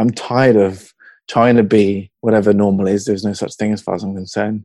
I'm tired of trying to be whatever normal is. There's no such thing as far as I'm concerned.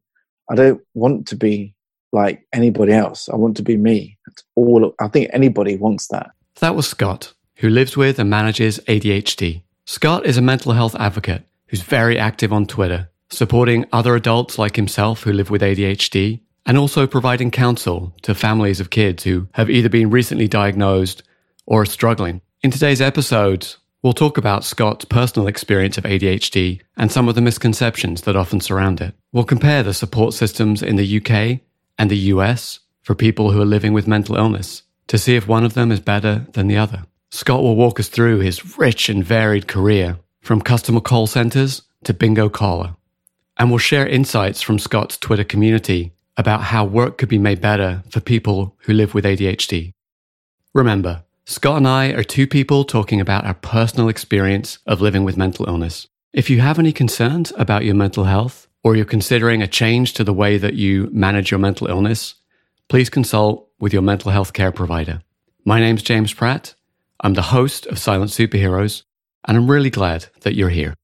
I don't want to be like anybody else. I want to be me. That's all. I think anybody wants that. That was Scott, who lives with and manages ADHD. Scott is a mental health advocate who's very active on Twitter, supporting other adults like himself who live with ADHD, and also providing counsel to families of kids who have either been recently diagnosed or are struggling. In today's episode, we'll talk about Scott's personal experience of ADHD and some of the misconceptions that often surround it. We'll compare the support systems in the UK and the US for people who are living with mental illness to see if one of them is better than the other. Scott will walk us through his rich and varied career from customer call centers to bingo caller. And we'll share insights from Scott's Twitter community about how work could be made better for people who live with ADHD. Remember, Scott and I are two people talking about our personal experience of living with mental illness. If you have any concerns about your mental health, or you're considering a change to the way that you manage your mental illness, please consult with your mental health care provider. My name's James Pratt, I'm the host of Silent Superheroes, and I'm really glad that you're here.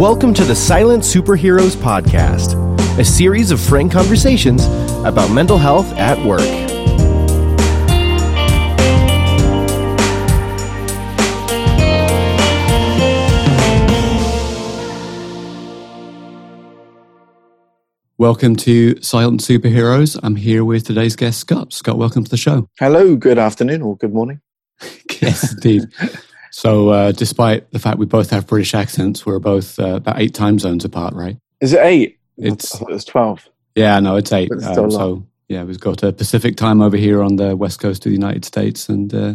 Welcome to the Silent Superheroes Podcast, a series of frank conversations about mental health at work. Welcome to Silent Superheroes. I'm here with today's guest, Scott. Scott, welcome to the show. Hello, good afternoon or good morning. yes, indeed. So, uh, despite the fact we both have British accents, we're both uh, about eight time zones apart, right? Is it eight? It's I it was twelve. Yeah, no, it's eight. It's Um, so, yeah, we've got a Pacific time over here on the west coast of the United States, and uh,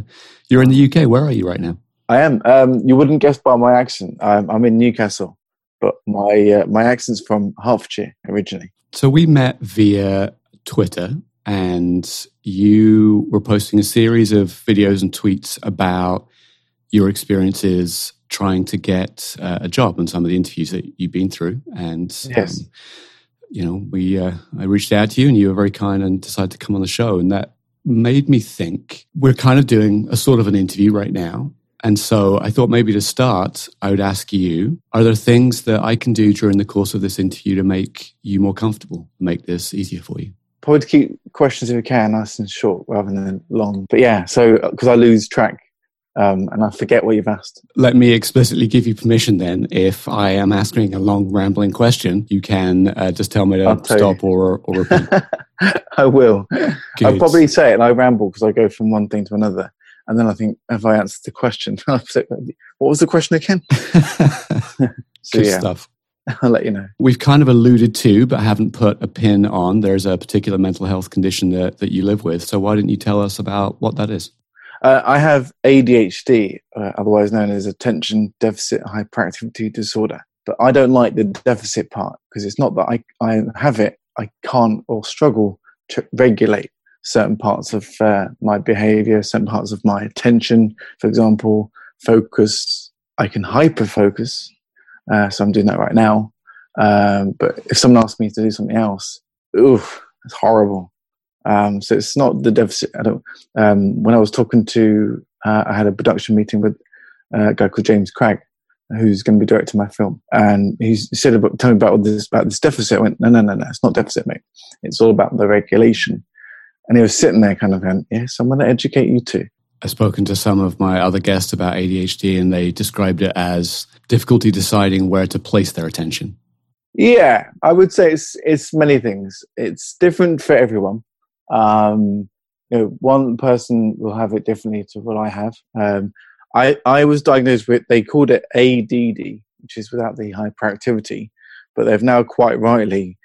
you're in the UK. Where are you right now? I am. Um, you wouldn't guess by my accent. I'm, I'm in Newcastle, but my uh, my accent's from Hertfordshire originally. So, we met via Twitter, and you were posting a series of videos and tweets about your experiences trying to get uh, a job and some of the interviews that you've been through. And Yes. um, you know, we uh, I reached out to you, and you were very kind and decided to come on the show, and that made me think we're kind of doing a sort of an interview right now. And so I thought maybe to start, I would ask you: Are there things that I can do during the course of this interview to make you more comfortable, make this easier for you? Probably to keep questions if we can nice and short rather than long. But yeah, so because I lose track um, and I forget what you've asked. Let me explicitly give you permission then. If I am asking a long, rambling question, you can uh, just tell me to stop or, or repeat. I will. I'll probably say it and I ramble because I go from one thing to another. And then I think, have I answered the question? What was the question again? So Good yeah, stuff. I'll let you know. We've kind of alluded to, but haven't put a pin on. There's a particular mental health condition that, that you live with. So why didn't you tell us about what that is? Uh, I have ADHD, uh, otherwise known as attention deficit hyperactivity disorder. But I don't like the deficit part because it's not that I, I have it, I can't or struggle to regulate certain parts of uh, my behavior, certain parts of my attention, for example, focus. I can hyper focus. Uh, so I'm doing that right now. Um, but if someone asks me to do something else, oof, it's horrible. Um, so it's not the deficit. I don't, um, when I was talking to, uh, I had a production meeting with a guy called James Craig, who's going to be directing my film, and he said about tell me about all this about this deficit. I went, no, no, no, no, it's not deficit, mate. It's all about the regulation. And he was sitting there, kind of going, yes, I'm going to educate you too. I've spoken to some of my other guests about ADHD, and they described it as difficulty deciding where to place their attention. Yeah, I would say it's it's many things. It's different for everyone. Um, you know, one person will have it differently to what I have. Um, I I was diagnosed with they called it ADD, which is without the hyperactivity, but they've now quite rightly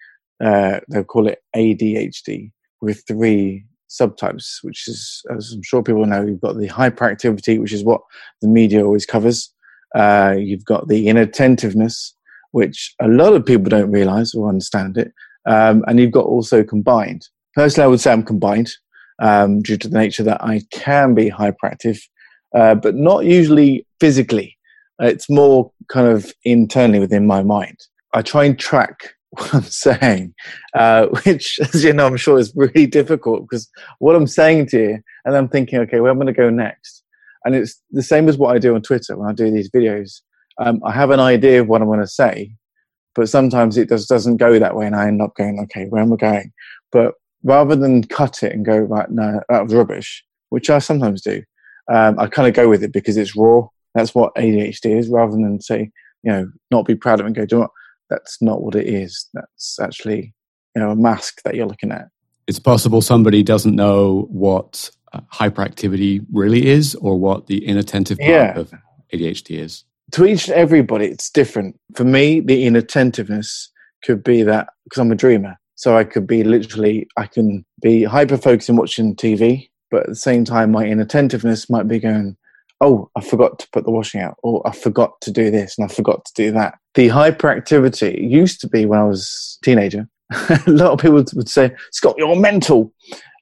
uh, they'll call it ADHD with three subtypes, which is as I'm sure people know, you've got the hyperactivity, which is what the media always covers. Uh, you've got the inattentiveness, which a lot of people don't realize or understand it. Um, and you've got also combined. Personally, I would say I'm combined um, due to the nature that I can be hyperactive, uh, but not usually physically. It's more kind of internally within my mind. I try and track what I'm saying, uh, which, as you know, I'm sure is really difficult because what I'm saying to you, and I'm thinking, okay, where am I going to go next? And it's the same as what I do on Twitter when I do these videos. Um, I have an idea of what I'm going to say, but sometimes it just doesn't go that way, and I end up going, okay, where am I going? But rather than cut it and go, right, no, that was rubbish, which I sometimes do, um, I kind of go with it because it's raw. That's what ADHD is, rather than say, you know, not be proud of it and go, do you know what? That's not what it is. That's actually, you know, a mask that you're looking at. It's possible somebody doesn't know what uh, hyperactivity really is or what the inattentive part yeah. of ADHD is. To each and everybody, it's different. For me, the inattentiveness could be that because I'm a dreamer. So I could be literally, I can be hyper focused in watching TV, but at the same time, my inattentiveness might be going, oh, I forgot to put the washing out, or I forgot to do this and I forgot to do that. The hyperactivity used to be when I was a teenager. a lot of people would say, Scott, you're mental,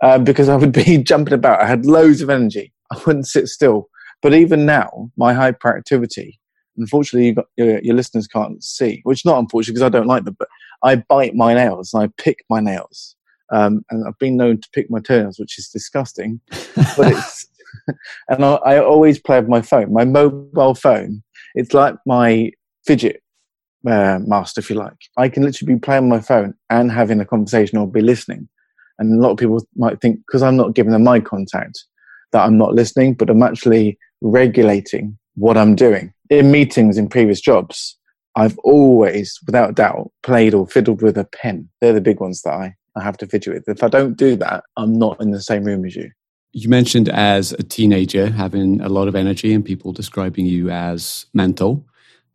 uh, because I would be jumping about. I had loads of energy. I wouldn't sit still. But even now, my hyperactivity, unfortunately, got, your, your listeners can't see, which not unfortunately because I don't like them, but I bite my nails and I pick my nails. Um, and I've been known to pick my toenails, which is disgusting. but it's and I, I, always play with my phone. My mobile phone, it's like my fidget uh, master, if you like. I can literally be playing my phone and having a conversation or be listening. And a lot of people might think because I'm not giving them my contact that I'm not listening, but I'm actually regulating what I'm doing. In meetings in previous jobs, I've always, without doubt, played or fiddled with a pen. They're the big ones that I, I have to fidget with. If I don't do that, I'm not in the same room as you. You mentioned as a teenager having a lot of energy and people describing you as mental.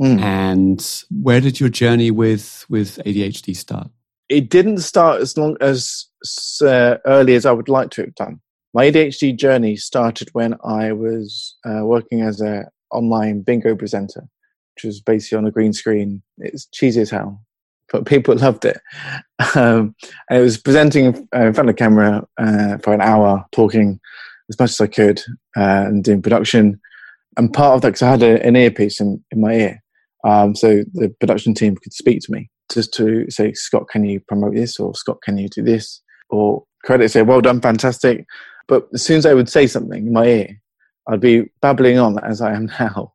Mm. And where did your journey with with ADHD start? It didn't start as long as uh, early as I would like to have done. My ADHD journey started when I was uh, working as a online bingo presenter, which was basically on a green screen. It's cheesy as hell, but people loved it. Um, and it was presenting uh, in front of the camera uh, for an hour, talking as much as I could uh, and doing production. And part of that, because I had a, an earpiece in, in my ear, um, so the production team could speak to me just to say, Scott, can you promote this? Or Scott, can you do this? Or credit say, well done, fantastic. But as soon as I would say something in my ear, I'd be babbling on as I am now.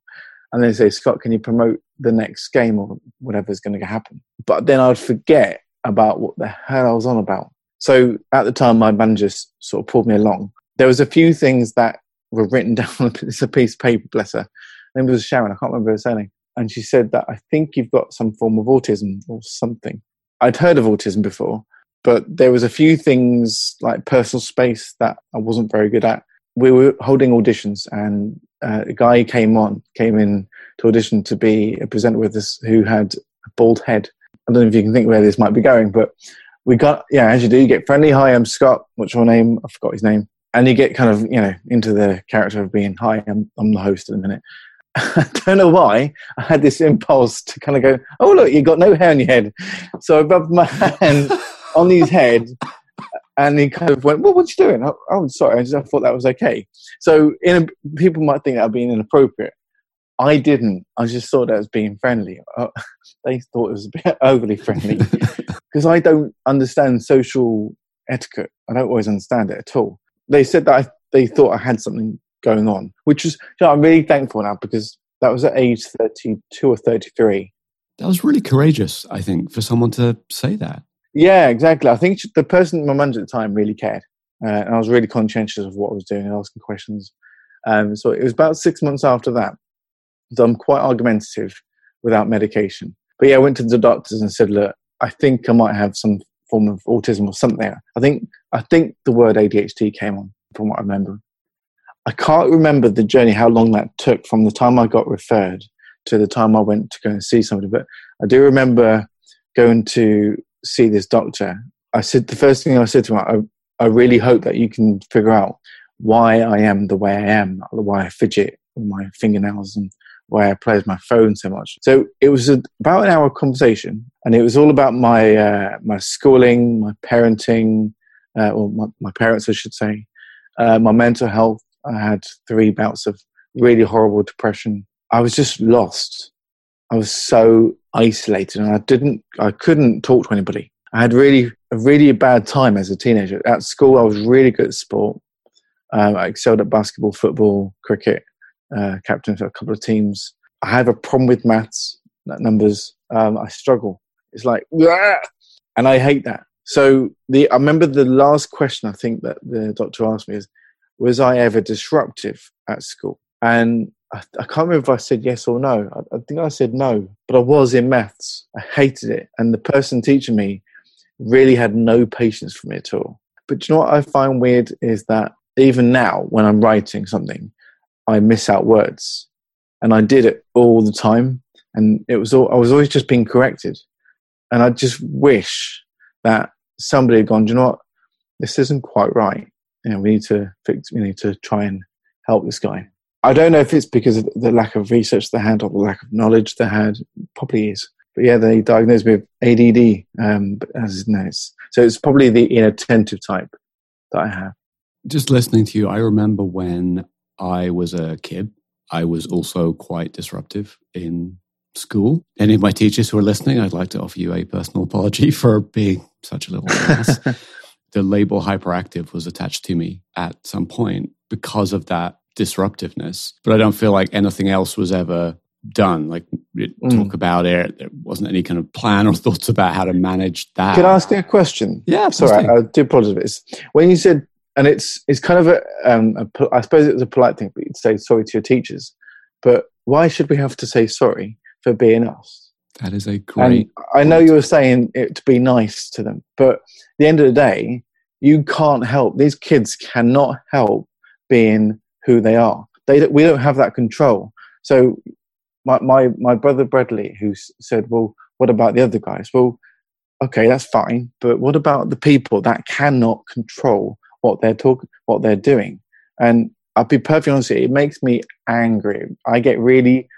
And then say, Scott, can you promote the next game or whatever's going to happen? But then I'd forget about what the hell I was on about. So at the time, my manager sort of pulled me along. There was a few things that were written down on a piece of paper, bless her. Her name was Sharon. I can't remember her surname and she said that I think you've got some form of autism or something. I'd heard of autism before, but there was a few things like personal space that I wasn't very good at. We were holding auditions, and uh, a guy came on, came in to audition to be a presenter with us who had a bald head. I don't know if you can think where this might be going, but we got yeah, as you do, you get friendly. Hi, I'm Scott. What's your name? I forgot his name. And you get kind of you know into the character of being hi, I'm, I'm the host in a minute. I don't know why I had this impulse to kind of go, oh look, you've got no hair on your head. So I rubbed my hand on his head, and he kind of went, "Well, what you doing?" Oh, oh sorry, I just I thought that was okay. So in a, people might think that I'm being inappropriate. I didn't. I just thought that was being friendly. Uh, they thought it was a bit overly friendly because I don't understand social etiquette. I don't always understand it at all. They said that I, they thought I had something going on, which is, you know, I'm really thankful now because that was at age 32 or 33. That was really courageous, I think, for someone to say that. Yeah, exactly. I think the person, my manager at the time, really cared. Uh, and I was really conscientious of what I was doing and asking questions. Um, so it was about six months after that that I'm quite argumentative without medication. But yeah, I went to the doctors and said, look, I think I might have some form of autism or something. I think I think the word ADHD came on from what I remember. I can't remember the journey, how long that took from the time I got referred to the time I went to go and see somebody. But I do remember going to see this doctor. I said the first thing I said to him, I, I really hope that you can figure out why I am the way I am, why I fidget with my fingernails and why I play with my phone so much. So it was a, about an hour conversation, and it was all about my uh, my schooling, my parenting, uh, or my, my parents, I should say, uh, my mental health, I had three bouts of really horrible depression. I was just lost. I was so isolated and I didn't, I couldn't talk to anybody. I had really, a really bad time as a teenager. At school, I was really good at sport. Um, I excelled at basketball, football, cricket, uh, captain for a couple of teams. I have a problem with maths, numbers. Um, I struggle. It's like, yeah, and I hate that. So the I remember the last question I think that the doctor asked me is, was I ever disruptive at school? And I, I can't remember if I said yes or no. I, I, think I said no, but I was in maths. I hated it, and the person teaching me really had no patience for me at all. But you know what I find weird is that even now, when I'm writing something, I miss out words, and I did it all the time, and it was all I was always just being corrected, and I just wish that somebody had gone, you know what, this isn't quite right. You know, we need to fix. We need to try and help this guy. I don't know if it's because of the lack of research they had or the lack of knowledge they had. Probably is. But yeah, they diagnosed me with ADD, um, as it knows. So it's probably the inattentive type that I have. Just listening to you, I remember when I was a kid, I was also quite disruptive in school. Any of my teachers who are listening, I'd like to offer you a personal apology for being such a little ass. the label hyperactive was attached to me at some point because of that disruptiveness. But I don't feel like anything else was ever done. Like mm. talk about it. There wasn't any kind of plan or thoughts about how to manage that. Can I ask you a question? Yeah, sorry, I, I do apologize. When you said, and it's it's kind of a, um, a, I suppose it was a polite thing, but you'd say sorry to your teachers. But why should we have to say sorry for being us? That is a great. And I know you were saying it to be nice to them, but at the end of the day, you can't help. These kids cannot help being who they are. They we don't have that control. So my my my brother Bradley, who said, "Well, what about the other guys?" Well, okay, that's fine, but what about the people that cannot control what they're talking, what they're doing? And I'll be perfectly honest, it makes me angry. I get really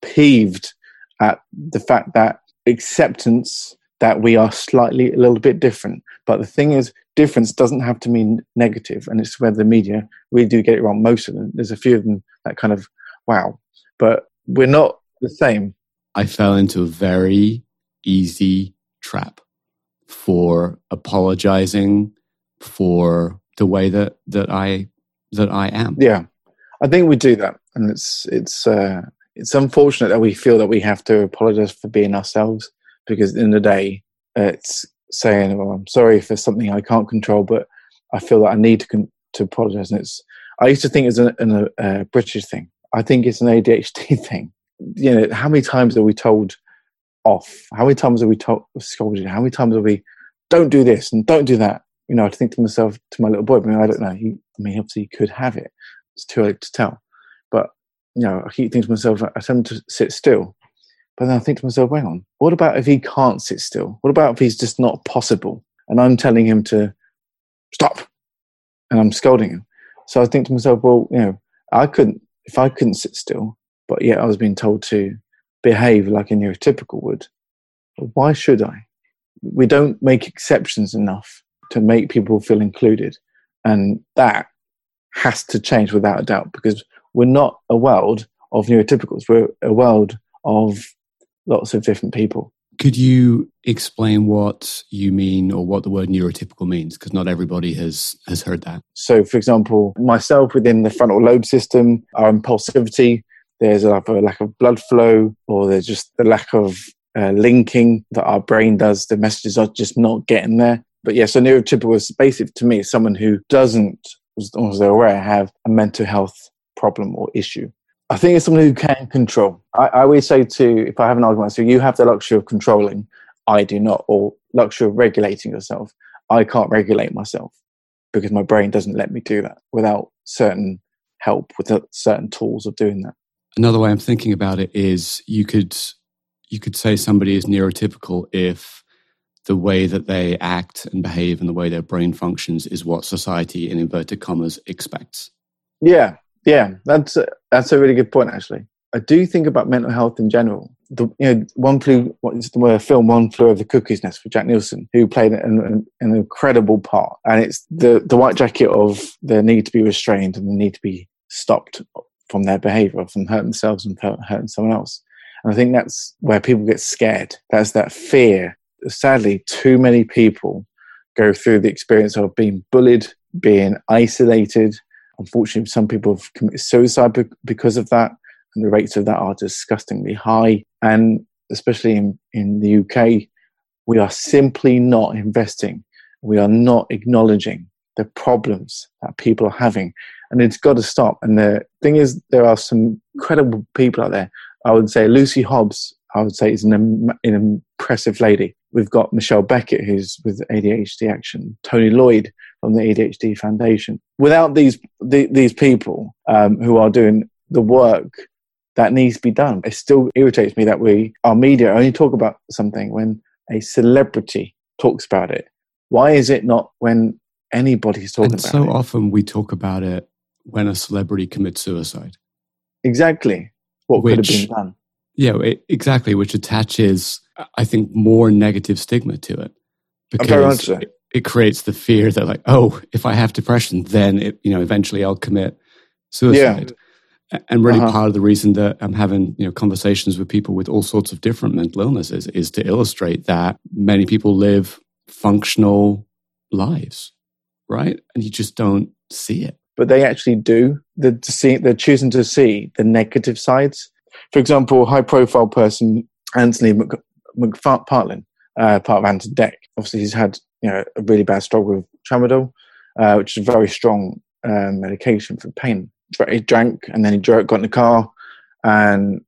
peeved at the fact that acceptance that we are slightly a little bit different. But the thing is, difference doesn't have to mean negative, and it's where the media really do get it wrong. Most of them, there's a few of them that kind of wow, but we're not the same. I fell into a very easy trap for apologizing for the way that that I that I am. Yeah, I think we do that, and it's it's uh, it's unfortunate that we feel that we have to apologize for being ourselves because in the, the day it's saying, "Well, I'm sorry if for something I can't control, but I feel that I need to con- to apologize." And it's I used to think it's a British thing. I think it's an ADHD thing. You know, how many times are we told off? How many times are we told scolded? How many times are we don't do this and don't do that? You know, I think to myself, to my little boy, I mean, I don't know. He, I mean, obviously, he could have it. It's too early to tell. But you know, I keep thinking to myself, I tell him to sit still. But then I think to myself, hang on, what about if he can't sit still? What about if he's just not possible? And I'm telling him to stop and I'm scolding him. So I think to myself, well, you know, I couldn't, if I couldn't sit still, but yet I was being told to behave like a neurotypical would, why should I? We don't make exceptions enough to make people feel included. And that has to change without a doubt because we're not a world of neurotypicals. We're a world of lots of different people. Could you explain what you mean or what the word neurotypical means? Because not everybody has, has heard that. So, for example, myself within the frontal lobe system, our impulsivity, there's a lack of blood flow, or there's just the lack of uh, linking that our brain does. The messages are just not getting there. But yeah, so neurotypical is basically to me someone who doesn't, as long as they're aware, have a mental health problem or issue. I think it's someone who can control. I, I always say to, if I have an argument, so you have the luxury of controlling, I do not, or luxury of regulating yourself. I can't regulate myself because my brain doesn't let me do that without certain help, with certain tools of doing that. Another way I'm thinking about it is you could you could say somebody is neurotypical if the way that they act and behave and the way their brain functions is what society in inverted commas expects. Yeah, yeah, that's a, that's a really good point. Actually, I do think about mental health in general. The, you know, one flew what's the film One Flew Over the Cuckoo's Nest for Jack Nicholson, who played an, an, an, incredible part, and it's the the white jacket of the need to be restrained and the need to be stopped from their behaviour, from hurting themselves and hurting someone else. And I think that's where people get scared. That's that fear. Sadly, too many people go through the experience of being bullied, being isolated. Unfortunately, some people have committed suicide because of that, and the rates of that are disgustingly high. And especially in, in the UK, we are simply not investing. We are not acknowledging the problems that people are having. And it's got to stop. And the thing is, there are some incredible people out there. I would say Lucy Hobbs, I would say, is an, an impressive lady. We've got Michelle Beckett, who's with ADHD Action, Tony Lloyd from the ADHD Foundation. Without these the, these people um, who are doing the work that needs to be done, it still irritates me that we our media only talk about something when a celebrity talks about it. Why is it not when anybody's talking and about so it? So often we talk about it when a celebrity commits suicide. Exactly. What Which- could have been done. Yeah, it, exactly, which attaches, I think, more negative stigma to it because. It, creates the fear that, like, oh, if I have depression, then it, you know, eventually I'll commit suicide. A- And really, Uh-huh. part of the reason that I'm having you know conversations with people with all sorts of different mental illnesses is to illustrate that many people live functional lives, right? And you just don't see it. but they actually do. They're, see, they're choosing to see the negative sides. For example, high profile person Anthony Mc- McPartlin, uh, part of Ant and Dec. Obviously, he's had you know a really bad struggle with tramadol, uh, which is a very strong um, medication for pain. He drank and then he got in the car, and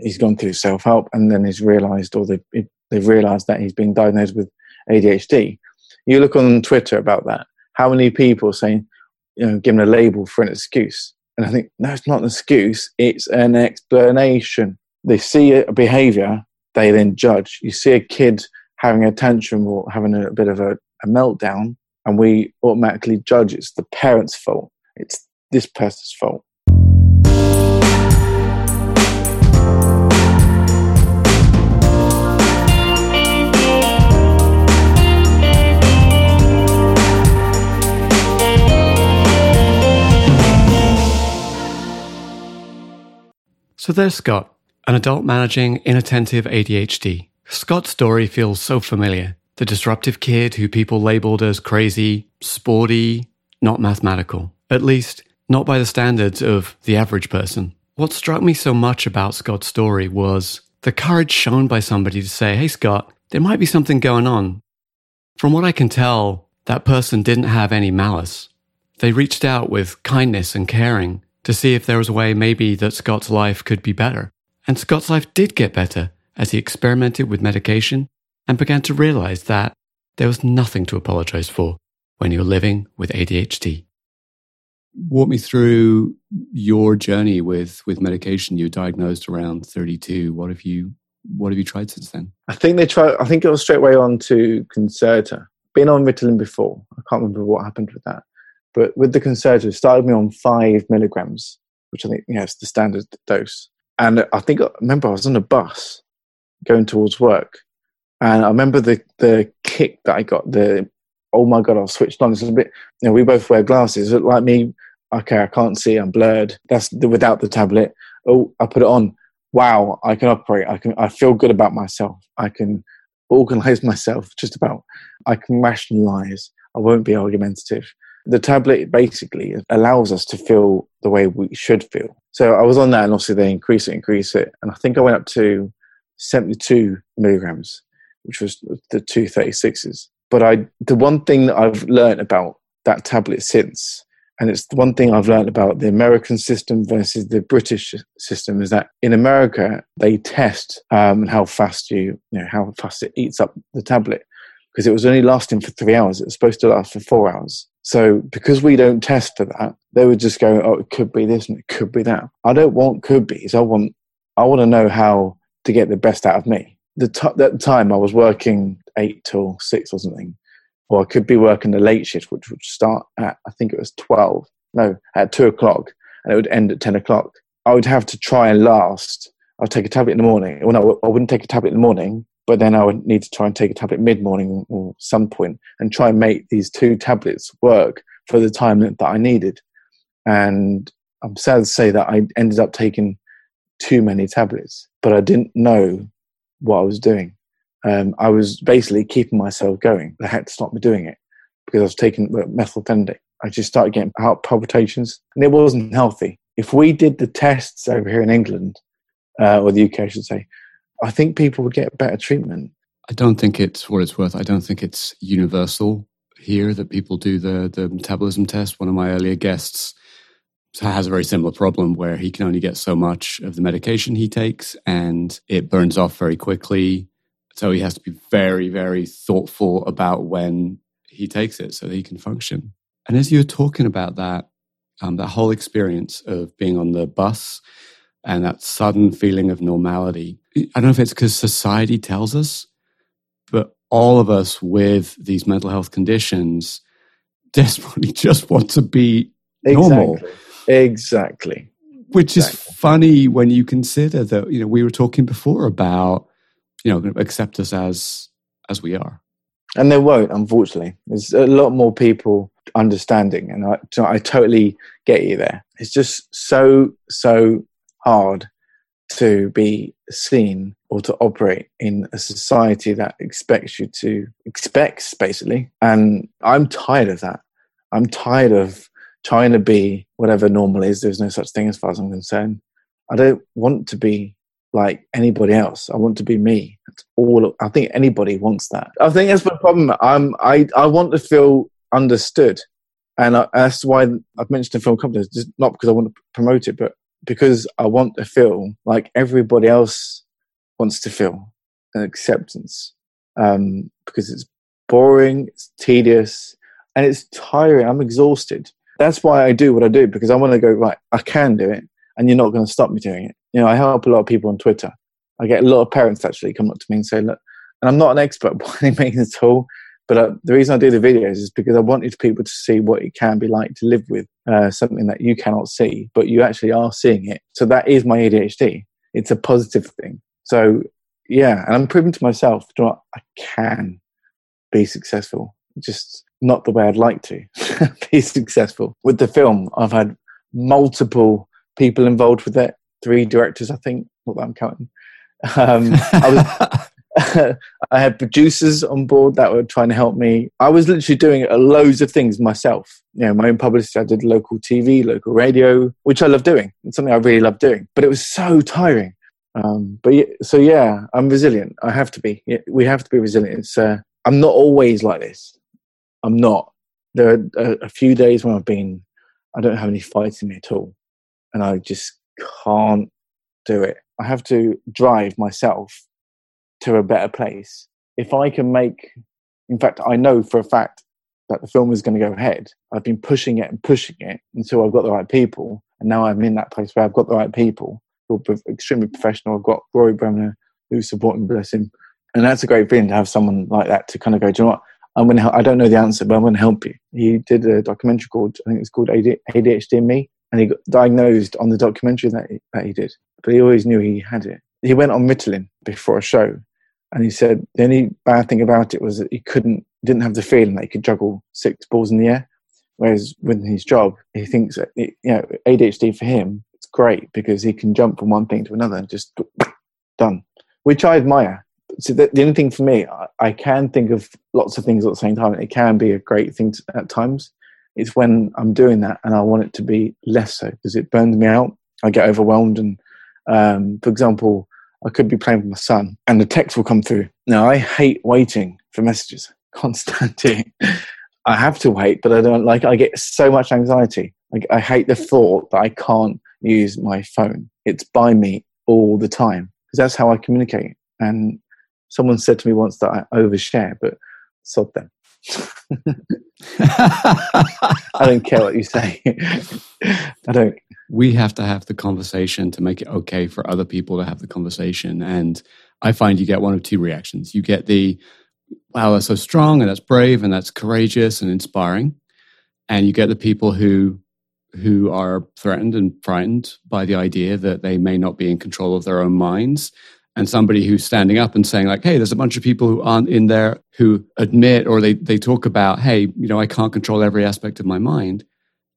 he's gone through self help, and then he's realised, or they've, they've realised that he's been diagnosed with ADHD. You look on Twitter about that. How many people saying, you know, given a label for an excuse. And I think, no, it's not an excuse, it's an explanation. They see a behavior, they then judge. You see a kid having a tantrum or having a bit of a, a meltdown, and we automatically judge it's the parent's fault, it's this person's fault. So there's Scott, an adult managing inattentive ADHD. Scott's story feels so familiar. The disruptive kid who people labeled as crazy, sporty, not mathematical. At least, not by the standards of the average person. What struck me so much about Scott's story was the courage shown by somebody to say, Hey, Scott, there might be something going on. From what I can tell, that person didn't have any malice. They reached out with kindness and caring to see if there was a way maybe that Scott's life could be better. And Scott's life did get better as he experimented with medication and began to realize that there was nothing to apologize for when you're living with ADHD. Walk me through your journey with with medication. You were diagnosed around 32. What have you What have you tried since then? I think they try. I think it was straight away on to Concerta. Been on Ritalin before. I can't remember what happened with that, but with the Concerta, it started me on five milligrams, which I think you know, is the standard dose. And I think I remember I was on a bus going towards work, and I remember the the kick that I got. The oh my god, I've switched on. It's a bit. You know, we both wear glasses. Like me. Okay, I can't see. I'm blurred. That's the, without the tablet. Oh, I put it on wow, I can operate. I can. I feel good about myself. I can organize myself. Just about. I can rationalize. I won't be argumentative. The tablet basically allows us to feel the way we should feel. So I was on that, and obviously they increase it, increase it, and I think I went up to seventy-two milligrams, which was the two thirty-sixes. But I, the one thing that I've learned about that tablet since and it's the one thing I've learned about the American system versus the British system is that in America they test um, how fast you, you know, how fast it eats up the tablet because it was only lasting for three hours. It was supposed to last for four hours. So because we don't test for that, they would just go, "Oh, it could be this and it could be that." I don't want could be's. I want I want to know how to get the best out of me. The t- at the time I was working eight till six or something or I could be working the late shift, which would start at I think it was twelve, no, at two o'clock, and it would end at ten o'clock. I would have to try and last. I'd take a tablet in the morning. Well, no, I wouldn't take a tablet in the morning, but then I would need to try and take a tablet mid morning or some point and try and make these two tablets work for the time that I needed. And I'm sad to say that I ended up taking too many tablets, but I didn't know what I was doing. Um, I was basically keeping myself going. I had to stop me doing it because I was taking methylphenidate. I just started getting heart palpitations, and it wasn't healthy. If we did the tests over here in England, uh, or the UK, I should say, I think people would get better treatment. I don't think it's what it's worth. I don't think it's universal here that people do the the metabolism test. One of my earlier guests has a very similar problem where he can only get so much of the medication he takes and it burns off very quickly. So he has to be very, very thoughtful about when he takes it so that he can function. And as you're talking about that, um, that whole experience of being on the bus and that sudden feeling of normality, I don't know if it's because society tells us, but all of us with these mental health conditions desperately just want to be normal. Exactly. Exactly. Which exactly. is funny when you consider that, you know, we were talking before about, you know, accept us as as we are. And they won't, unfortunately. There's a lot more people understanding, and I, I totally get you there. It's just so, so hard to be seen or to operate in a society that expects you to expects basically and i'm tired of that i'm tired of trying to be whatever normal is. There's no such thing as far as I'm concerned. I don't want to be like anybody else. I want to be me. That's all. I think anybody wants that. I think that's my problem. I'm. I. I want to feel understood, and I, that's why I've mentioned the film company. Just not because I want to promote it, but because I want to feel like everybody else wants to feel an acceptance. Um, because it's boring, it's tedious, and it's tiring. I'm exhausted that's why I do what I do because I want to go right. I can do it, and you're not going to stop me doing it. You know, I help a lot of people on Twitter. I get a lot of parents actually come up to me and say, "Look," and I'm not an expert by any means at all. But uh, the reason I do the videos is because I wanted people to see what it can be like to live with uh, something that you cannot see, but you actually are seeing it. So that is my ADHD. It's a positive thing. So yeah, and I'm proving to myself that I can be successful. Just not the way I'd like to be successful. With the film, I've had multiple people involved with it, three directors, I think, that I'm counting. Um, I, was, I had producers on board that were trying to help me. I was literally doing loads of things myself. You know, my own publicity. I did local TV, local radio, which I love doing. It's something I really love doing. But it was so tiring. Um, but so yeah, I'm resilient. I have to be. We have to be resilient. It's, uh, I'm not always like this. I'm not. There are a, a few days when I've been, I don't have any fights in me at all, and I just can't do it. I have to drive myself to a better place. If I can make, in fact, I know for a fact that the film is going to go ahead. I've been pushing it and pushing it until I've got the right people, and now I'm in that place where I've got the right people who are extremely professional. I've got Rory Bremner who's supporting, bless him, and that's a great feeling to have someone like that to kind of go. Do you know what? I'm going to. I don't know the answer, but I'm going to help you. He did a documentary called I think it's called ADHD Me, and he got diagnosed on the documentary that he, that he did. But he always knew he had it. He went on Ritalin before a show, and he said the only bad thing about it was that he couldn't, didn't have the feeling that he could juggle six balls in the air. Whereas with his job, he thinks that it, you know ADHD for him it's great because he can jump from one thing to another and just done, which I admire so the, the only thing for me, I, I, can think of lots of things at the same time. It can be a great thing to, at times. It's when I'm doing that and I want it to be less so because it burns me out. I get overwhelmed. And um, for example, I could be playing with my son and the text will come through. Now, I hate waiting for messages, constantly. I have to wait, but I don't like I get so much anxiety. Like, I hate the thought that I can't use my phone. It's by me all the time because that's how I communicate. And someone said to me once that I overshare, but sod them. I don't care what you say. I don't. We have to have the conversation to make it okay for other people to have the conversation. And I find you get one of two reactions. You get the, wow, that's so strong and that's brave and that's courageous and inspiring. And you get the people who who are threatened and frightened by the idea that they may not be in control of their own minds and somebody who's standing up and saying like hey there's a bunch of people who aren't in there who admit or they, they talk about hey you know i can't control every aspect of my mind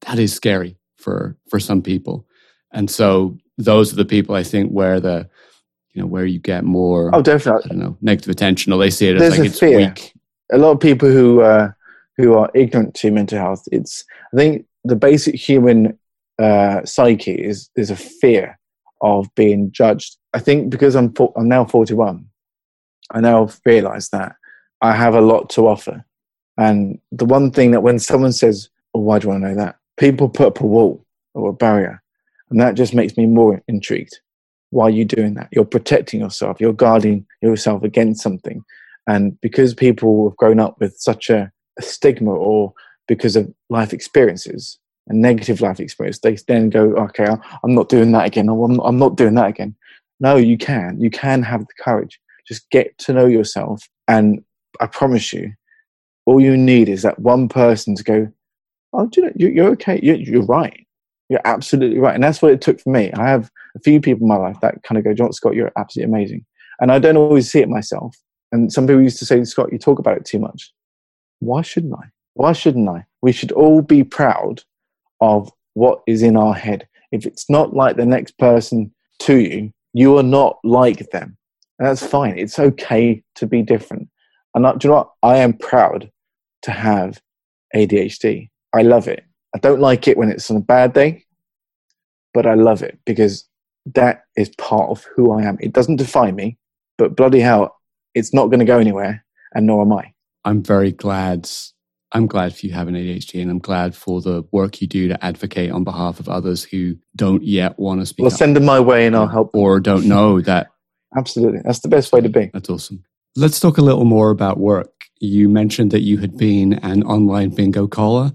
that is scary for for some people and so those are the people I think where the you know where you get more oh definitely I don't know negative attention or they see it as There's like a it's fear. weak. a lot of people who uh, who are ignorant to mental health. It's I think the basic human uh, psyche is is a fear of being judged. I think because I'm I'm now 41, I now realise that I have a lot to offer. And the one thing that when someone says, "Oh, why do you want to know that?" People put up a wall or a barrier, and that just makes me more intrigued. Why are you doing that? You're protecting yourself. You're guarding yourself against something. And because people have grown up with such a, a stigma or because of life experiences and negative life experience, they then go, okay, I'm not doing that again. I'm, not doing that again. No, you can. You can have the courage. Just get to know yourself. And I promise you, all you need is that one person to go, oh, do you know, you- you're okay. You're right. You're absolutely right. And that's what it took for me. I have a few people in my life that kind of go, John Scott, you're absolutely amazing. And I don't always see it myself. And some people used to say, Scott, you talk about it too much. Why shouldn't I? Why shouldn't I? We should all be proud of what is in our head. If it's not like the next person to you, you are not like them. And that's fine. It's okay to be different. And I, do you know what? I am proud to have ADHD. I love it. I don't like it when it's on a bad day, but I love it because that is part of who I am. It doesn't define me, but bloody hell, it's not going to go anywhere, and nor am I. I'm very glad. I'm glad for you having ADHD, and I'm glad for the work you do to advocate on behalf of others who don't yet want to speak Well, send them my way, and I'll help. them. or don't know that. Absolutely, that's the best way to be. That's awesome. Let's talk a little more about work. You mentioned that you had been an online bingo caller.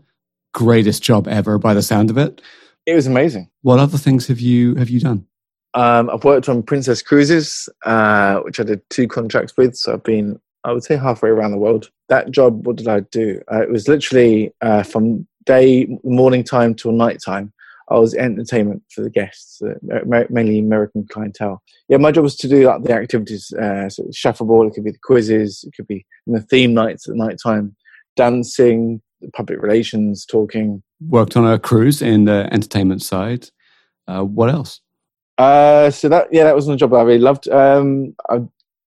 Greatest job ever, by the sound of it. It was amazing. What other things have you have you done? Um, I've worked on Princess Cruises, uh, which I did two contracts with. So I've been, I would say, halfway around the world. That job, what did I do? Uh, it was literally uh, from day morning time till night time. I was entertainment for the guests, uh, mainly American clientele. Yeah, my job was to do like the activities, uh, so shuffleboard. It could be the quizzes. It could be the theme nights at night time, dancing, public relations, talking. Worked on a cruise in the entertainment side. Uh, what else? Uh, so that yeah, that was a job that I really loved. Um, I,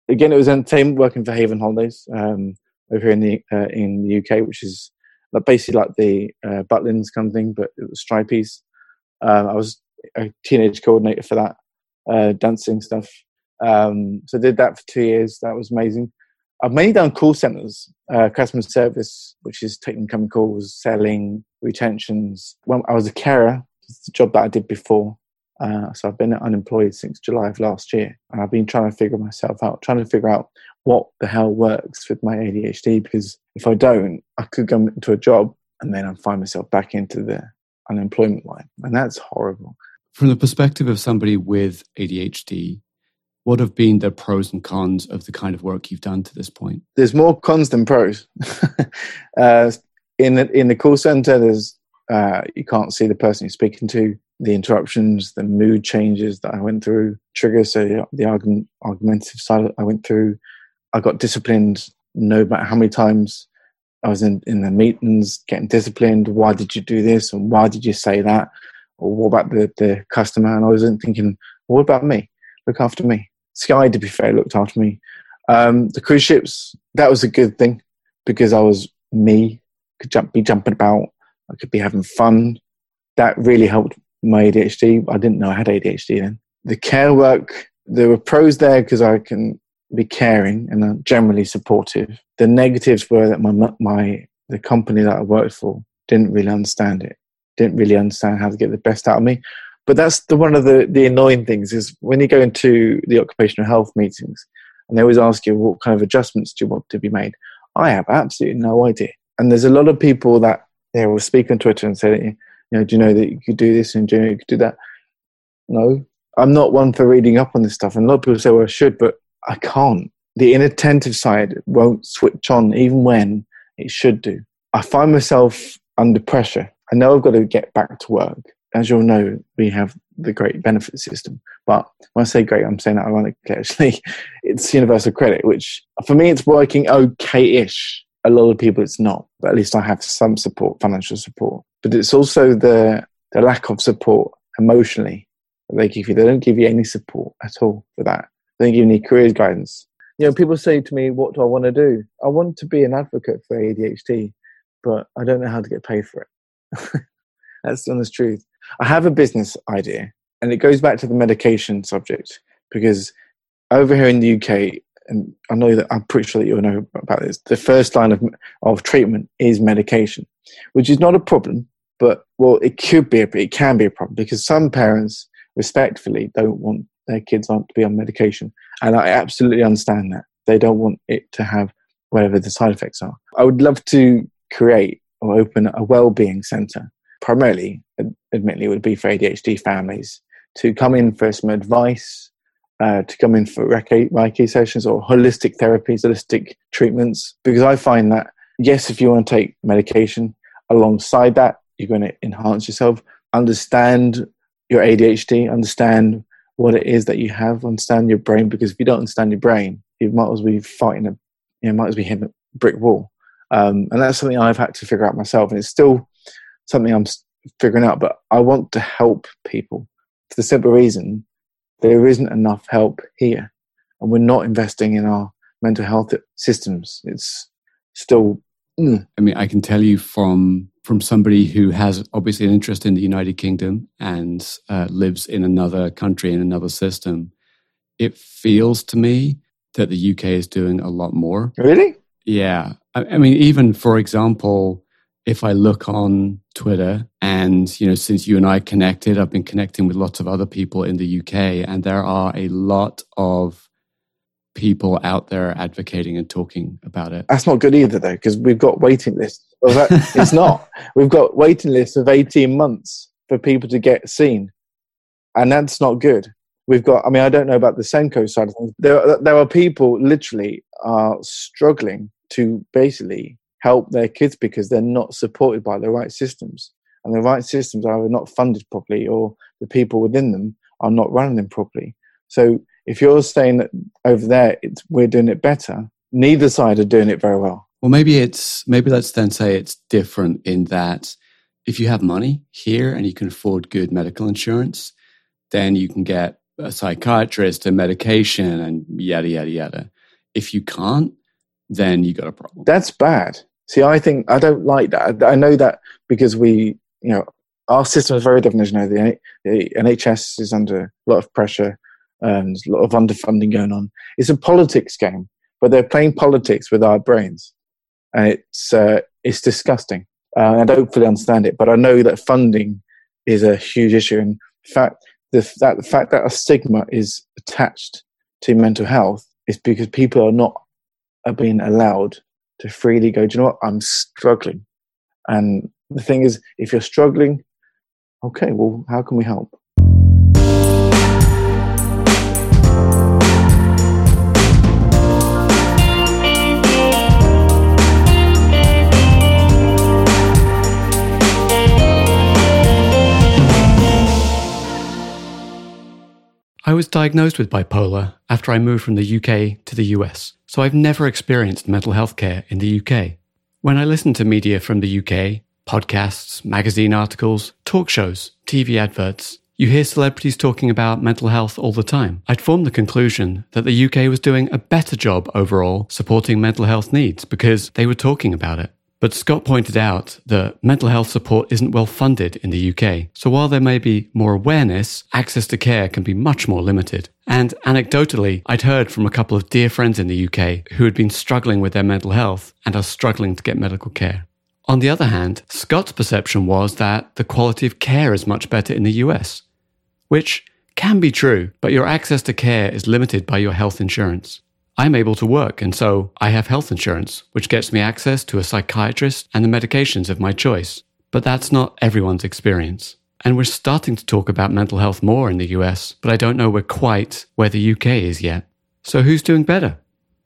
again, it was entertainment, working for Haven Holidays um, over here in the uh, in the UK, which is like basically like the uh, Butlins kind of thing, but it was stripies. Um, I was a teenage coordinator for that, uh, dancing stuff. Um, so I did that for two years. That was amazing. I've mainly done call centers, uh, customer service, which is taking incoming calls, selling, retentions. When I was a carer, it's the job that I did before. Uh, so I've been unemployed since July of last year, and I've been trying to figure myself out, trying to figure out what the hell works with my ADHD. Because if I don't, I could go into a job and then I find myself back into the unemployment line, and that's horrible. From the perspective of somebody with ADHD, what have been the pros and cons of the kind of work you've done to this point? There's more cons than pros. uh, in the, in the call center, there's uh, you can't see the person you're speaking to. The interruptions, the mood changes that I went through, triggers, so the, argument, argumentative side I went through. I got disciplined no matter how many times I was in, in the meetings getting disciplined. Why did you do this? And why did you say that? Or what about the, the customer? And I wasn't thinking, what about me? Look after me. Sky, to be fair, looked after me. Um, the cruise ships, that was a good thing because I was me, could jump, be jumping about, I could be having fun. That really helped my ADHD. I didn't know I had ADHD then. The care work, there were pros there because I can be caring and I'm generally supportive. The negatives were that my my the company that I worked for didn't really understand it, didn't really understand how to get the best out of me. But that's the one of the the annoying things is when you go into the occupational health meetings and they always ask you what kind of adjustments do you want to be made. I have absolutely no idea. And there's a lot of people that they will speak on Twitter and say, you know, do you know that you could do this and do you know you could do that? No, I'm not one for reading up on this stuff. And a lot of people say, well, I should, but I can't. The inattentive side won't switch on even when it should do. I find myself under pressure. I know I've got to get back to work. As you'll know, we have the great benefit system. But when I say great, I'm saying that ironically, actually. It's universal credit, which for me, it's working okay ish. A lot of people, it's not. But at least I have some support, financial support. But it's also the, the lack of support emotionally that they give you. They don't give you any support at all for that. They don't give you any career guidance. You know, people say to me, "What do I want to do? I want to be an advocate for ADHD, but I don't know how to get paid for it." That's the honest truth. I have a business idea, and it goes back to the medication subject because over here in the UK, and I know that I'm pretty sure that you'll know about this. The first line of of treatment is medication, which is not a problem, but well, it could be a it can be a problem because some parents respectfully don't want their kids to be on medication, and I absolutely understand that they don't want it to have whatever the side effects are. I would love to create or open a well-being center, primarily, admittedly, it would be for ADHD families to come in for some advice uh, to come in for Reiki, sessions or holistic therapies, holistic treatments. Because I find that, yes, if you want to take medication alongside that, you're going to enhance yourself, understand your ADHD, understand what it is that you have, understand your brain. Because if you don't understand your brain, you might as well be fighting a, you know, might as well be hitting a brick wall. Um, and that's something I've had to figure out myself. And it's still something I'm figuring out, but I want to help people for the simple reason there isn't enough help here, and we're not investing in our mental health systems. It's still. Mm. I mean, I can tell you from from somebody who has obviously an interest in the United Kingdom and uh, lives in another country in another system. It feels to me that the UK is doing a lot more. Really? Yeah. I, I mean, even for example, if I look on Twitter and, you know, since you and I connected, I've been connecting with lots of other people in the UK and there are a lot of people out there advocating and talking about it. That's not good either though, because we've got waiting lists. Well, that, it's not. We've got waiting lists of 18 months for people to get seen. And that's not good. We've got, I mean, I don't know about the SENCo side of things. There, there are people literally are struggling to basically help their kids because they're not supported by the right systems. And the right systems are either not funded properly or the people within them are not running them properly. So if you're saying that over there we're doing it better, neither side are doing it very well. Well, maybe it's maybe let's then say it's different in that if you have money here and you can afford good medical insurance, then you can get a psychiatrist and medication and yada yada yada. If you can't, then you got a problem. That's bad. See, I think I don't like that. I know that because we, you know, our system is very different. You know, the, NHS is under a lot of pressure. Um, there's a lot of underfunding going on. It's a politics game, but they're playing politics with our brains, and it's uh, it's disgusting. Uh, I don't fully understand it, but I know that funding is a huge issue. In fact, the, that, the fact that a stigma is attached to mental health is because people are not are being allowed to freely go, do you know what? I'm struggling. And the thing is, if you're struggling, okay, well, how can we help? I was diagnosed with bipolar after I moved from the UK to the US, so I've never experienced mental health care in the UK. When I listen to media from the UK, podcasts, magazine articles, talk shows, TV adverts, you hear celebrities talking about mental health all the time. I'd formed the conclusion that the UK was doing a better job overall supporting mental health needs because they were talking about it. But Scott pointed out that mental health support isn't well funded in the UK. So while there may be more awareness, access to care can be much more limited. And anecdotally, I'd heard from a couple of dear friends in the UK who had been struggling with their mental health and are struggling to get medical care. On the other hand, Scott's perception was that the quality of care is much better in the US, which can be true, but your access to care is limited by your health insurance. I'm able to work, and so I have health insurance, which gets me access to a psychiatrist and the medications of my choice. But that's not everyone's experience. And we're starting to talk about mental health more in the US, but I don't know we're quite where the UK is yet. So who's doing better?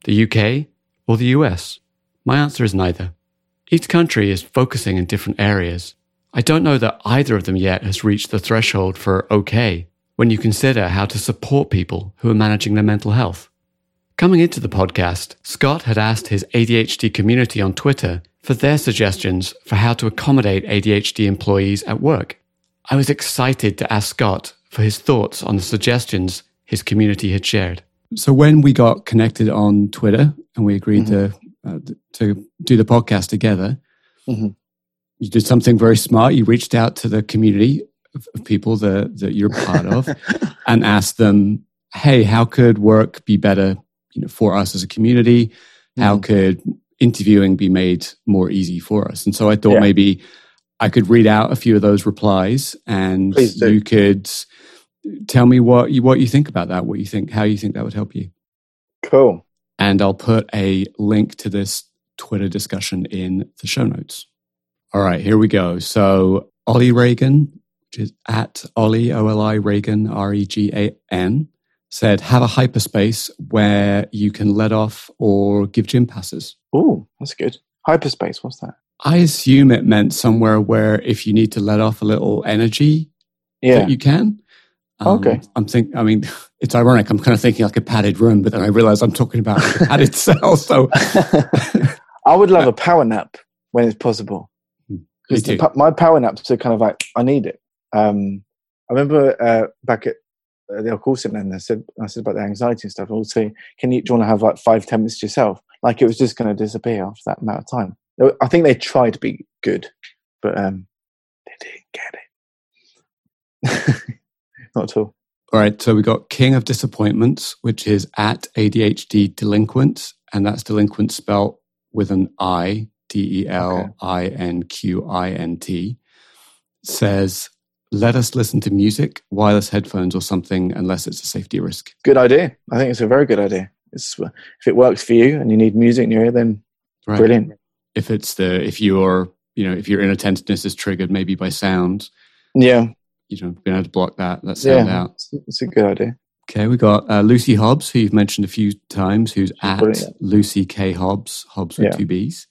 The UK or the US? My answer is neither. Each country is focusing in different areas. I don't know that either of them yet has reached the threshold for okay when you consider how to support people who are managing their mental health. Coming into the podcast, Scott had asked his ADHD community on Twitter for their suggestions for how to accommodate ADHD employees at work. I was excited to ask Scott for his thoughts on the suggestions his community had shared. So when we got connected on Twitter and we agreed mm-hmm. to uh, to do the podcast together, mm-hmm. you did something very smart. You reached out to the community of, of people that that you're part of, and asked them, "Hey, how could work be better, you know, for us as a community? Mm-hmm. How could interviewing be made more easy for us?" And so I thought yeah. maybe I could read out a few of those replies, and you could tell me what you what you think about that. What you think, how you think that would help you. Cool. And I'll put a link to this Twitter discussion in the show notes. All right, here we go. So Ollie Regan, which is at Ollie O L I Regan R E G A N, said have a hyperspace where you can let off or give gym passes. Oh, that's good. Hyperspace, what's that? I assume it meant somewhere where if you need to let off a little energy, yeah, you can. Um, okay. I'm think. I mean, it's ironic. I'm kind of thinking like a padded room, but then I realize I'm talking about a padded cell. So, I would love a power nap when it's possible. Because hmm. my power naps are kind of like I need it. Um, I remember uh, back at uh, the call center, and I said I said about the anxiety and stuff. Also, can you do you want to have like five ten minutes yourself? Like it was just going to disappear after that amount of time. I think they tried to be good, but um, they didn't get it. Not at all. All right, so we got King of Disappointments, which is at ADHD Delinquent, and that's delinquent spelt with an I, D E L I N Q I N T. Says, let us listen to music, wireless headphones, or something, unless it's a safety risk. Good idea. I think it's a very good idea. It's, if it works for you and you need music in your ear, then right. brilliant if it's the if you're you know if your inattentiveness is triggered maybe by sound yeah you know being able to block that that sound yeah, out it's a good idea okay we got uh, lucy hobbs who you've mentioned a few times who's at Brilliant. lucy k hobbs hobbs with yeah. two b's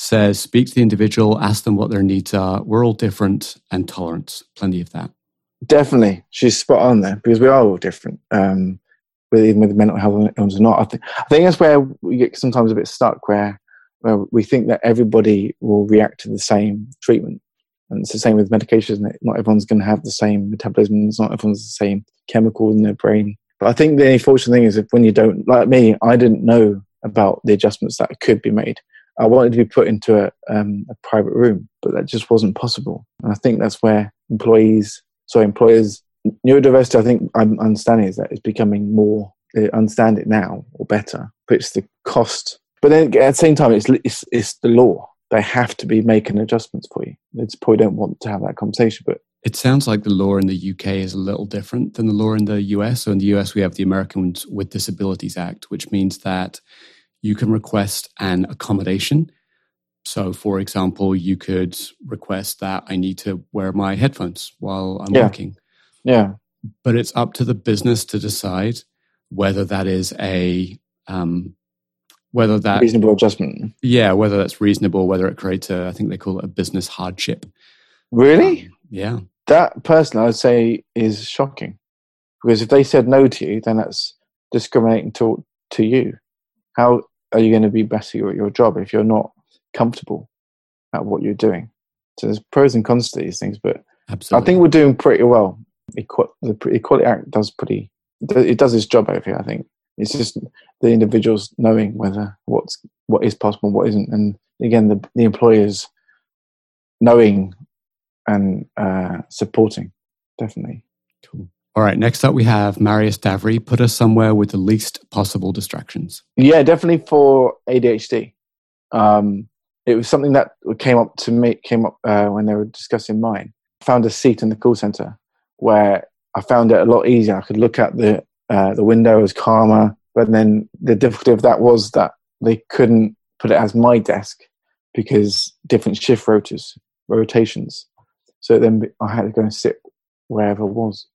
says speak to the individual ask them what their needs are we're all different and tolerance plenty of that definitely she's spot on there because we are all different um with even with mental health illness or not i think i think that's where we get sometimes a bit stuck where where we think that everybody will react to the same treatment. And it's the same with medication, isn't it? Not everyone's going to have the same metabolism. It's Not everyone's the same chemicals in their brain. But I think the unfortunate thing is if when you don't, like me, I didn't know about the adjustments that could be made. I wanted to be put into a, um, a private room, but that just wasn't possible. And I think that's where employees, sorry, employers, neurodiversity, I think I'm understanding is that it's becoming more, they understand it now or better, but it's the cost but then at the same time, it's, it's, it's the law. They have to be making adjustments for you. They probably don't want to have that conversation, but it sounds like the law in the UK is a little different than the law in the US. So in the US, we have the Americans with Disabilities Act, which means that you can request an accommodation. So, for example, you could request that I need to wear my headphones while I'm yeah. working. Yeah. But it's up to the business to decide whether that is a um, whether that reasonable adjustment. Yeah, whether that's reasonable, whether it creates a, I think they call it a business hardship. Really? Um, yeah. That person, I would say, is shocking because if they said no to you, then that's discriminating to to you. How are you going to be better at your job if you're not comfortable at what you're doing? So there's pros and cons to these things, but Absolutely. I think we're doing pretty well. the Equality Act does pretty. It does its job over here. I think it's just the individuals knowing whether what's what is possible, what isn't, and again the the employers knowing and uh, supporting definitely. Cool. All right. Next up, we have Marius Davry. Put us somewhere with the least possible distractions. Yeah, definitely for ADHD. Um, it was something that came up to me came up uh, when they were discussing mine. I found a seat in the call center where I found it a lot easier. I could look at the uh, the window was calmer. But then the difficulty of that was that they couldn't put it as my desk because different shift rotors, rotations. So then I had to go and sit wherever it was.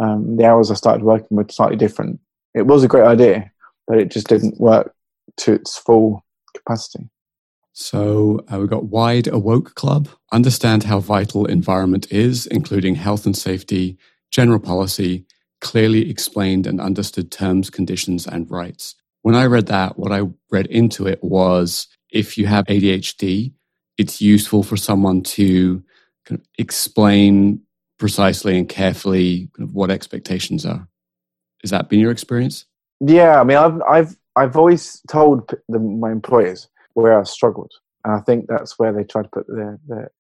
Um, the hours I started working were slightly different. It was a great idea, but it just didn't work to its full capacity. So uh, we've got Wide Awoke Club. Understand how vital environment is, including health and safety, general policy, clearly explained and understood terms, conditions, and rights. When I read that, what I read into it was if you have ADHD, it's useful for someone to kind of explain precisely and carefully what expectations are. Has that been your experience? Yeah, I mean, I've I've I've always told the, my employers where I struggled, and I think that's where they try to put the,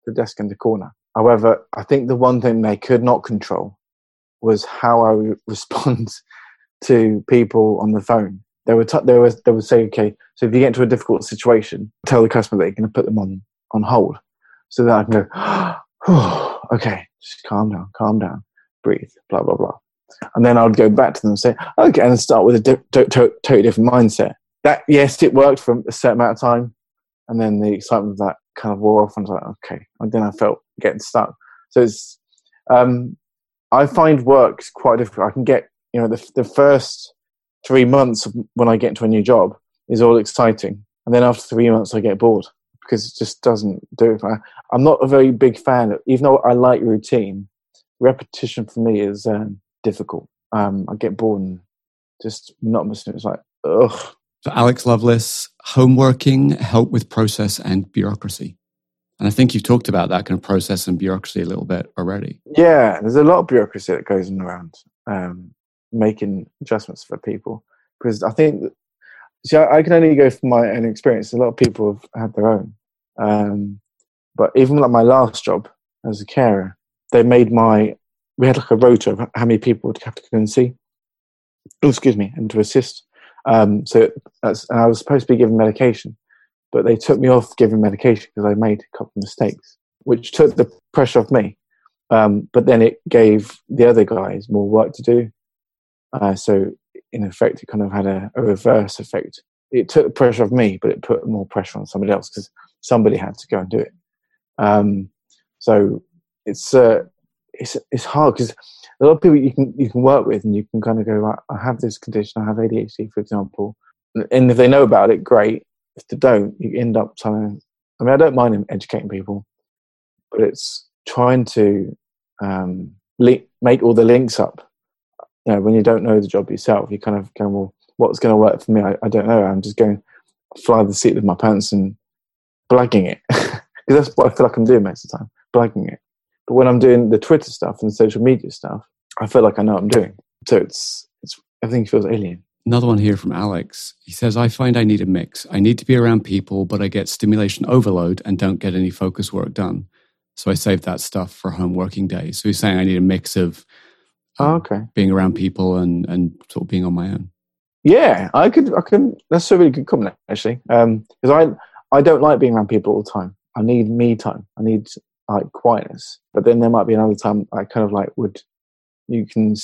the, desk in the corner. However, I think the one thing they could not control was how I would respond to people on the phone. They would t- they would they would say, okay, so if you get into a difficult situation, tell the customer that you're going to put them on on hold, so that I can go, oh, okay, just calm down, calm down, breathe, blah blah blah, and then I would go back to them and say, okay, and start with a di- to- to- totally different mindset. That yes, it worked for a certain amount of time, and then the excitement of that kind of wore off, and I was like, okay, and then I felt getting stuck. So it's um, I find work quite difficult. I can get you know the the first three months when I get into a new job is all exciting, and then after three months I get bored because it just doesn't do it. I, I'm not a very big fan. Of, even though I like routine, repetition for me is um, difficult. Um, I get bored and just monotonous. It's like ugh. So Alex Lovelace, homeworking, help with process and bureaucracy. And I think you've talked about that kind of process and bureaucracy a little bit already. Yeah, there's a lot of bureaucracy that goes around um, making adjustments for people because I think, see, I, I, can only go from my own experience. A lot of people have had their own, um, but even like my last job as a carer, they made my we had like a rota of how many people would have to come and see. Oh, excuse me, and to assist. Um, so that's, I was supposed to be given medication, but they took me off giving medication because I made a couple of mistakes, which took the pressure off me. Um, but then it gave the other guys more work to do. Uh, so in effect, it kind of had a, a, reverse effect. It took the pressure off me, but it put more pressure on somebody else because somebody had to go and do it. Um, so it's uh, it's it's hard because a lot of people you can you can work with and you can kind of go, I have this condition, I have ADHD, for example, and if they know about it, great if they don't, you end up to. I mean, I don't mind educating people, but it's trying to um, link, make all the links up. You know, when you don't know the job yourself, you kind of go, well, what's going to work for me? I, I, don't know. I'm just going fly the seat with my pants and blagging it because that's what I feel like I'm doing most of the time, blagging it. But when I'm doing the Twitter stuff and the social media stuff, I feel like I know what I'm doing. So it's it's everything feels alien. Another one here from Alex. He says, I find I need a mix. I need to be around people, but I get stimulation overload and don't get any focus work done. So I save that stuff for home working days. So he's saying I need a mix of oh, okay. being around people and, and sort of being on my own. Yeah, I could, I can, that's a really good comment actually. Um, cause I, I don't like being around people all the time. I need me time. I need like quietness, but then there might be another time I kind of like would, you can,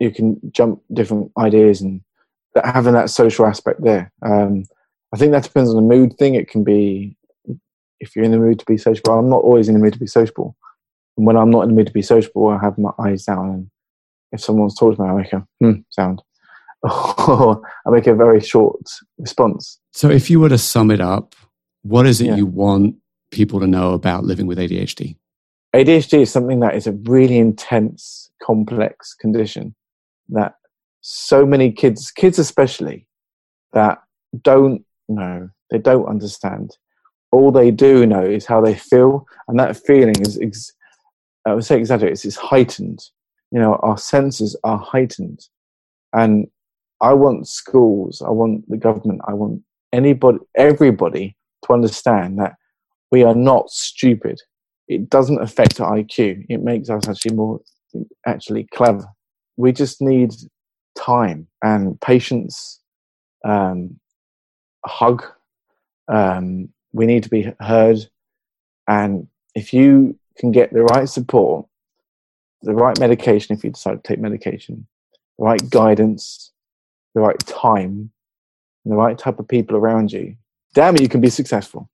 you can jump different ideas and that having that social aspect there. Um, I think that depends on the mood thing. It can be if you're in the mood to be sociable. I'm not always in the mood to be sociable. And when I'm not in the mood to be sociable, I have my eyes down. And if someone's talking to me, I make a hmm sound. I make a very short response. So, if you were to sum it up, what is it yeah. you want people to know about living with ADHD? ADHD is something that is a really intense, complex condition that so many kids, kids especially, that don't know, they don't understand. All they do know is how they feel, and that feeling is, ex- I would say exaggerated, it's heightened. You know, our senses are heightened. And I want schools, I want the government, I want anybody, everybody to understand that we are not stupid. It doesn't affect our IQ. It makes us actually more actually clever. We just need time and patience, um, a hug. Um, we need to be heard. And if you can get the right support, the right medication, if you decide to take medication, the right guidance, the right time, the right type of people around you, damn it, you can be successful.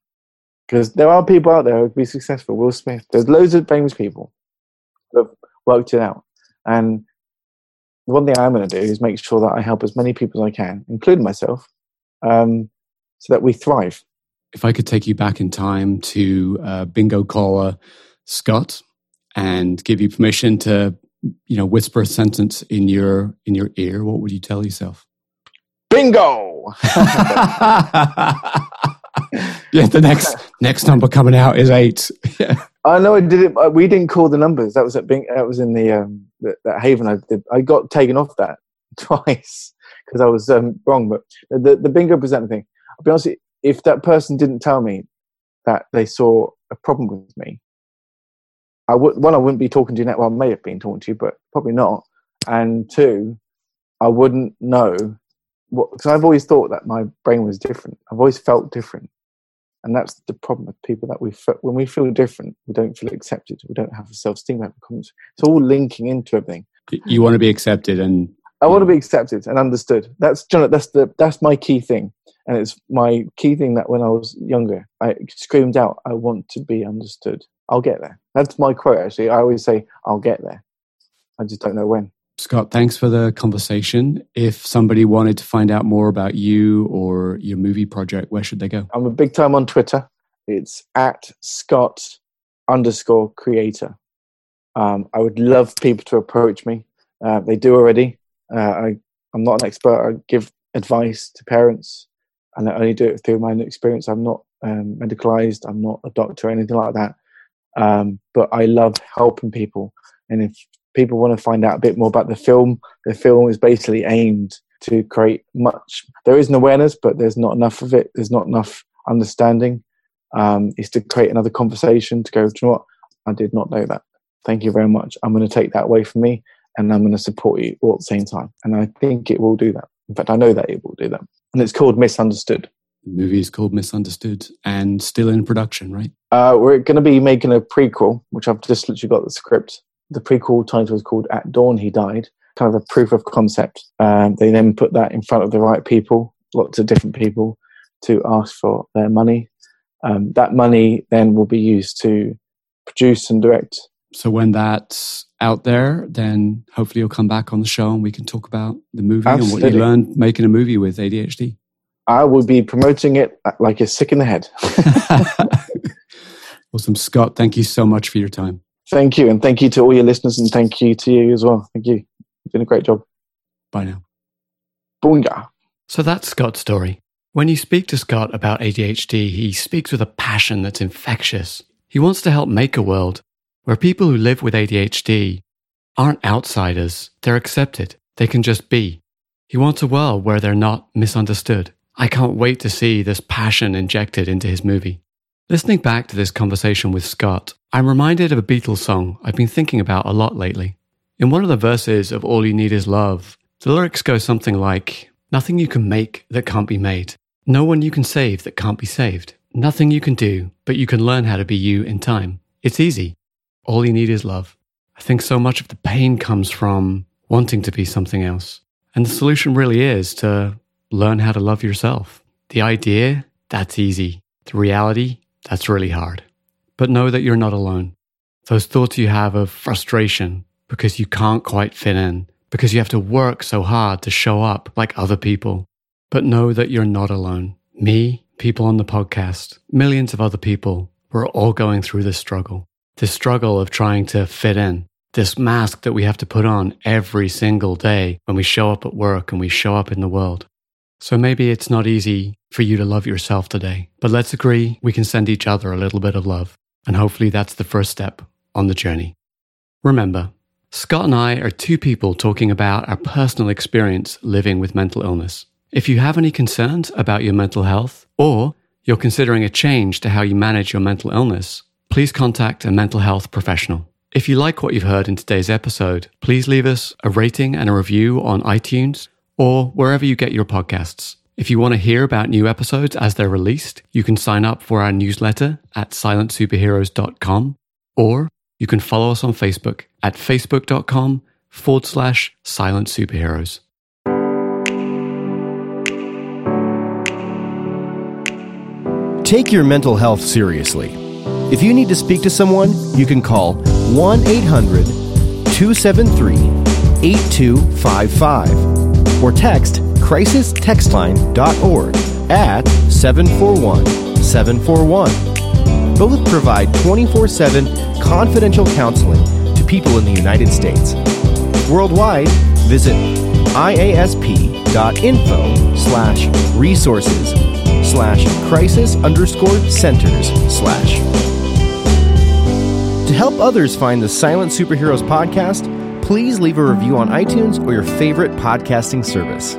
Because there are people out there who can be successful. Will Smith, there's loads of famous people who have worked it out. And one thing I'm going to do is make sure that I help as many people as I can, including myself, um, so that we thrive. If I could take you back in time to uh, bingo caller Scott and give you permission to, you know, whisper a sentence in your in your ear, what would you tell yourself? Bingo. yeah, the next next number coming out is eight. Yeah. I know I did it. uh, We didn't call the numbers. That was at Bing, that was in the um that, that Haven. I did. I got taken off that twice because I was um, wrong. But the the bingo presenter thing. I'll be honest. If that person didn't tell me that they saw a problem with me, I would one I wouldn't be talking to you now. Well, I may have been talking to you, but probably not. And two, I wouldn't know what because I've always thought that my brain was different. I've always felt different. And that's the problem with people that we fe- when we feel different we don't feel accepted. We don't have a self-esteem we have it's all linking into everything. You want to be accepted, and i want to be accepted and understood. That's John, that's the that's my key thing. And it's my key thing that when i was younger i screamed out i want to be understood. I'll get there. That's my quote actually. I always say i'll get there. I just don't know when Scott, thanks for the conversation. If somebody wanted to find out more about you or your movie project, where should they go? i'm a big time on twitter. It's at scott underscore creator. Um, i would love people to approach me. Uh, they do already. Uh, I, i'm not an expert. I give advice to parents and i only do it through my own experience. I'm not um, medicalized. I'm not a doctor or anything like that. Um, but i love helping people. And if people want to find out a bit more about the film the film is basically aimed to create much there is an awareness but there's not enough of it there's not enough understanding um, is to create another conversation to go, do you know what? I did not know that. Thank you very much. I'm going to take that away from me and I'm going to support you all at the same time. And I think it will do that. In fact, I know that it will do that. And it's called Misunderstood. The movie is called Misunderstood and still in production, right? Uh, we're going to be making a prequel, which I've just literally got the script. The prequel title is called At Dawn He Died, kind of a proof of concept. Um, they then put that in front of the right people, lots of different people, to ask for their money. Um, that money then will be used to produce and direct. So when that's out there, then hopefully you'll come back on the show and we can talk about the movie and what you learned making a movie with ADHD. I will be promoting it like you're sick in the head. awesome. Scott, thank you so much for your time. Thank you. And thank you to all your listeners and thank you to you as well. Thank you. You've done a great job. Bye now. Boonga. So that's Scott's story. When you speak to Scott about ADHD, he speaks with a passion that's infectious. He wants to help make a world where people who live with ADHD aren't outsiders, they're accepted. They can just be. He wants a world where they're not misunderstood. I can't wait to see this passion injected into his movie. Listening back to this conversation with Scott, I'm reminded of a Beatles song I've been thinking about a lot lately. In one of the verses of All You Need Is Love, the lyrics go something like Nothing you can make that can't be made. No one you can save that can't be saved. Nothing you can do, but you can learn how to be you in time. It's easy. All you need is love. I think so much of the pain comes from wanting to be something else. And the solution really is to learn how to love yourself. The idea, that's easy. The reality, that's really hard. But know that you're not alone. Those thoughts you have of frustration because you can't quite fit in, because you have to work so hard to show up like other people. But know that you're not alone. Me, people on the podcast, millions of other people, we're all going through this struggle. This struggle of trying to fit in. This mask that we have to put on every single day when we show up at work and we show up in the world. So maybe it's not easy for you to love yourself today, but let's agree we can send each other a little bit of love. And hopefully that's the first step on the journey. Remember, Scott and I are two people talking about our personal experience living with mental illness. If you have any concerns about your mental health or you're considering a change to how you manage your mental illness, please contact a mental health professional. If you like what you've heard in today's episode, please leave us a rating and a review on iTunes or wherever you get your podcasts. If you want to hear about new episodes as they're released, you can sign up for our newsletter at silentsuperheroes.com or you can follow us on Facebook at facebook.com forward slash silent superheroes. Take your mental health seriously. If you need to speak to someone, you can call 1 800 273 8255 or text crisistextline.org at 741 741. Both provide 24 7 confidential counseling to people in the United States. Worldwide, visit iasp.info slash resources slash crisis underscore centers slash. To help others find the Silent Superheroes podcast, please leave a review on iTunes or your favorite podcasting service.